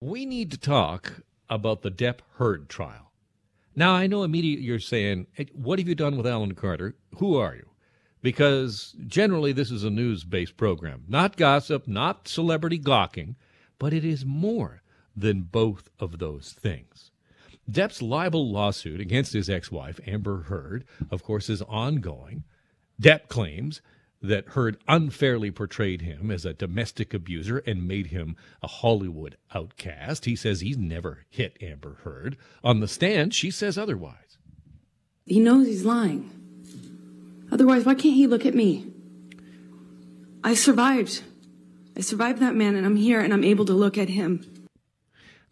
We need to talk about the Depp Heard trial. Now, I know immediately you're saying, hey, What have you done with Alan Carter? Who are you? Because generally, this is a news based program, not gossip, not celebrity gawking, but it is more than both of those things. Depp's libel lawsuit against his ex wife, Amber Heard, of course, is ongoing. Depp claims that Heard unfairly portrayed him as a domestic abuser and made him a Hollywood outcast. He says he's never hit Amber Heard. On the stand, she says otherwise. He knows he's lying. Otherwise, why can't he look at me? I survived. I survived that man, and I'm here, and I'm able to look at him.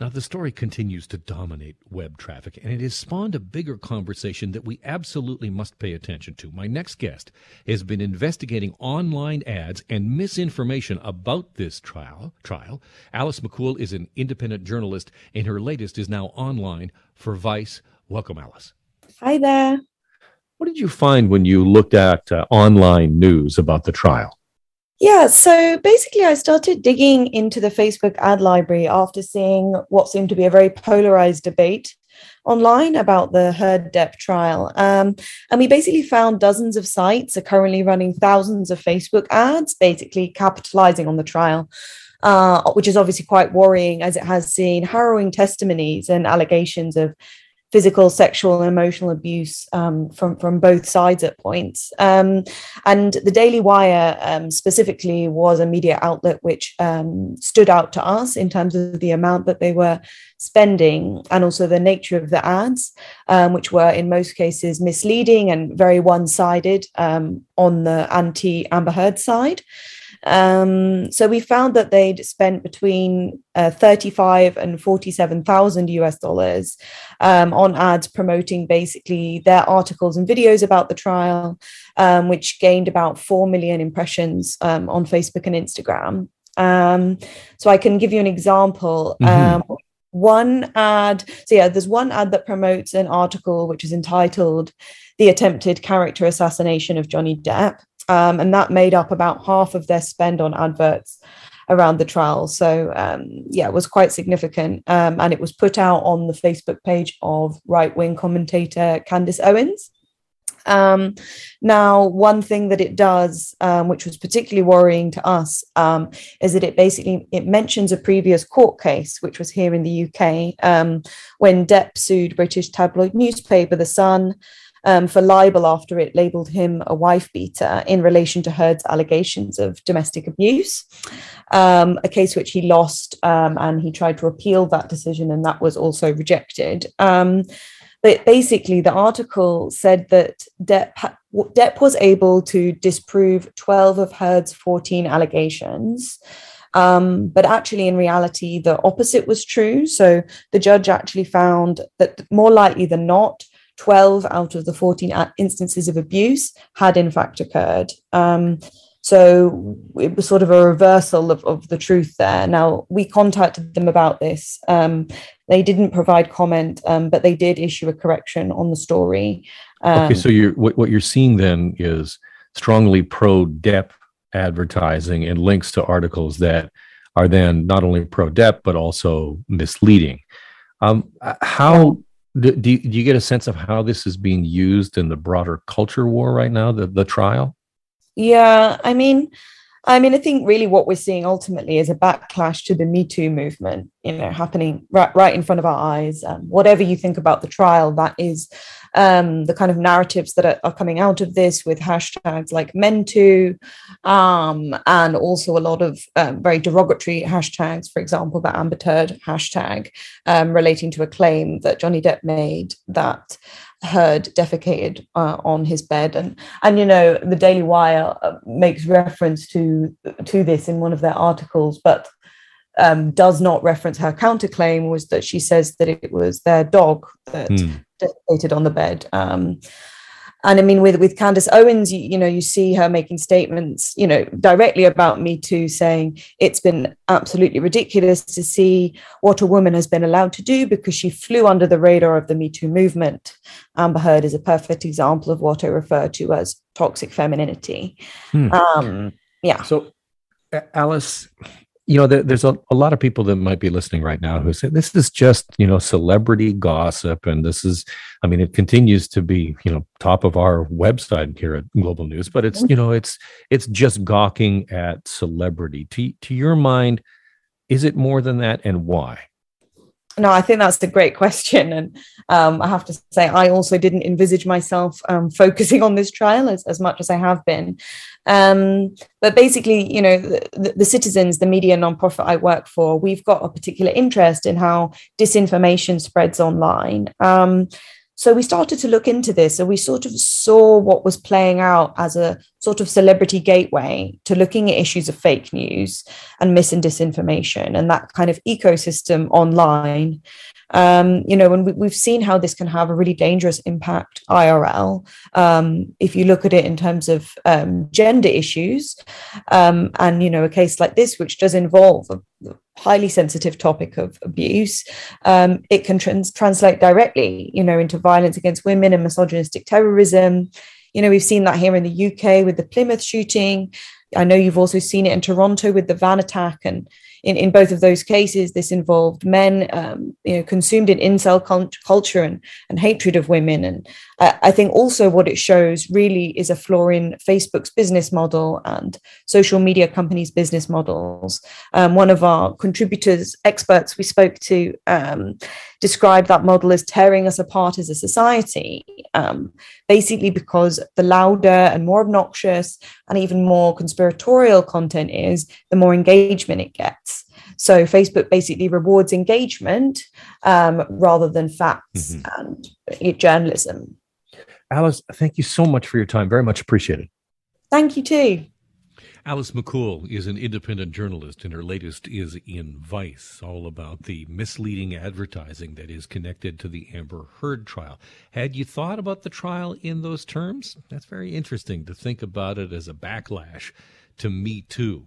Now, the story continues to dominate web traffic, and it has spawned a bigger conversation that we absolutely must pay attention to. My next guest has been investigating online ads and misinformation about this trial. Trial. Alice McCool is an independent journalist, and her latest is now online for Vice. Welcome, Alice. Hi there. What did you find when you looked at uh, online news about the trial? Yeah, so basically, I started digging into the Facebook ad library after seeing what seemed to be a very polarized debate online about the Heard Depp trial. Um, and we basically found dozens of sites are currently running thousands of Facebook ads, basically capitalizing on the trial. Uh, which is obviously quite worrying as it has seen harrowing testimonies and allegations of physical, sexual, and emotional abuse um, from from both sides at points. Um, and the Daily Wire um, specifically was a media outlet which um, stood out to us in terms of the amount that they were spending and also the nature of the ads, um, which were in most cases misleading and very one sided um, on the anti Amber Heard side. Um, so we found that they'd spent between uh, 35 and 47,000 US dollars um, on ads promoting basically their articles and videos about the trial, um, which gained about 4 million impressions um, on Facebook and Instagram. Um, so I can give you an example. Mm-hmm. Um, one ad, so yeah, there's one ad that promotes an article which is entitled The Attempted Character Assassination of Johnny Depp. Um, and that made up about half of their spend on adverts around the trial. So um, yeah, it was quite significant, um, and it was put out on the Facebook page of right-wing commentator Candace Owens. Um, now, one thing that it does, um, which was particularly worrying to us, um, is that it basically it mentions a previous court case, which was here in the UK, um, when Depp sued British tabloid newspaper The Sun um, for libel after it labeled him a wife beater in relation to Heard's allegations of domestic abuse, um, a case which he lost um, and he tried to appeal that decision, and that was also rejected. Um, but basically, the article said that Depp, Depp was able to disprove 12 of Heard's 14 allegations. Um, but actually, in reality, the opposite was true. So the judge actually found that more likely than not, 12 out of the 14 instances of abuse had in fact occurred. Um, so it was sort of a reversal of, of the truth there. Now, we contacted them about this. Um, they didn't provide comment, um, but they did issue a correction on the story. okay, um, so you're, what, what you're seeing then is strongly pro Depp advertising and links to articles that are then not only pro Depp, but also misleading. Um, how do, do, you, do you get a sense of how this is being used in the broader culture war right now, the, the trial? Yeah, I mean, I mean, I think really what we're seeing ultimately is a backlash to the Me Too movement, you know, happening right, right in front of our eyes. Um, whatever you think about the trial, that is um, the kind of narratives that are, are, coming out of this with hashtags like MenToo um, and also a lot of um, very derogatory hashtags, for example, the Amber Heard hashtag um, relating to a claim that Johnny Depp made that Heard defecated uh, on his bed, and and you know the Daily Wire uh, makes reference to to this in one of their articles, but um, does not reference her counterclaim was that she says that it was their dog that mm. defecated on the bed. Um, and I mean, with with Candace Owens, you, you, know, you see her making statements, you know, directly about Me Too, saying it's been absolutely ridiculous to see what a woman has been allowed to do because she flew under the radar of the Me Too movement. Amber Heard is a perfect example of what I refer to as toxic femininity. Hmm. Um, yeah. So, Alice, you know, there, there's a, a lot of people that might be listening right now who say this is just, you know, celebrity gossip. And this is, I mean, it continues to be, you know, top of our website here at Global News, but it's, mm-hmm. you know, it's, it's just gawking at celebrity. To, to your mind, is it more than that and why? No, I think that's a great question. And um, I have to say, I also didn't envisage myself um, focusing on this trial as, as much as I have been. Um, but basically, you know, the, the, citizens, the media nonprofit I work for, we've got a particular interest in how disinformation spreads online. Um, so we started to look into this and we sort of saw what was playing out as a sort of celebrity gateway to looking at issues of fake news and mis and disinformation and that kind of ecosystem online um, you know, and we, have seen how this can have a really dangerous impact IRL. Um, if you look at it in terms of um, gender issues, um, and you know, a case like this, which does involve a highly sensitive topic of abuse, um, it can trans- translate directly, you know, into violence against women and misogynistic terrorism. You know, we've seen that here in the UK with the Plymouth shooting. I know you've also seen it in Toronto with the van attack and in, in both of those cases, this involved men, um, you know, consumed in incel culture and, and hatred of women. And I, I think also what it shows really is a flaw in Facebook's business model and social media companies' business models. Um, one of our contributors, experts we spoke to, um, described that model as tearing us apart as a society, um, basically because the louder and more obnoxious and even more conspiratorial content is, the more engagement it gets. So Facebook basically rewards engagement um, rather than facts mm-hmm. and journalism. Alice, thank you so much for your time. Very much appreciated. Thank you too. Alice McCool is an independent journalist, and her latest is in Vice, all about the misleading advertising that is connected to the Amber Heard trial. Had you thought about the trial in those terms? That's very interesting to think about it as a backlash to Me Too.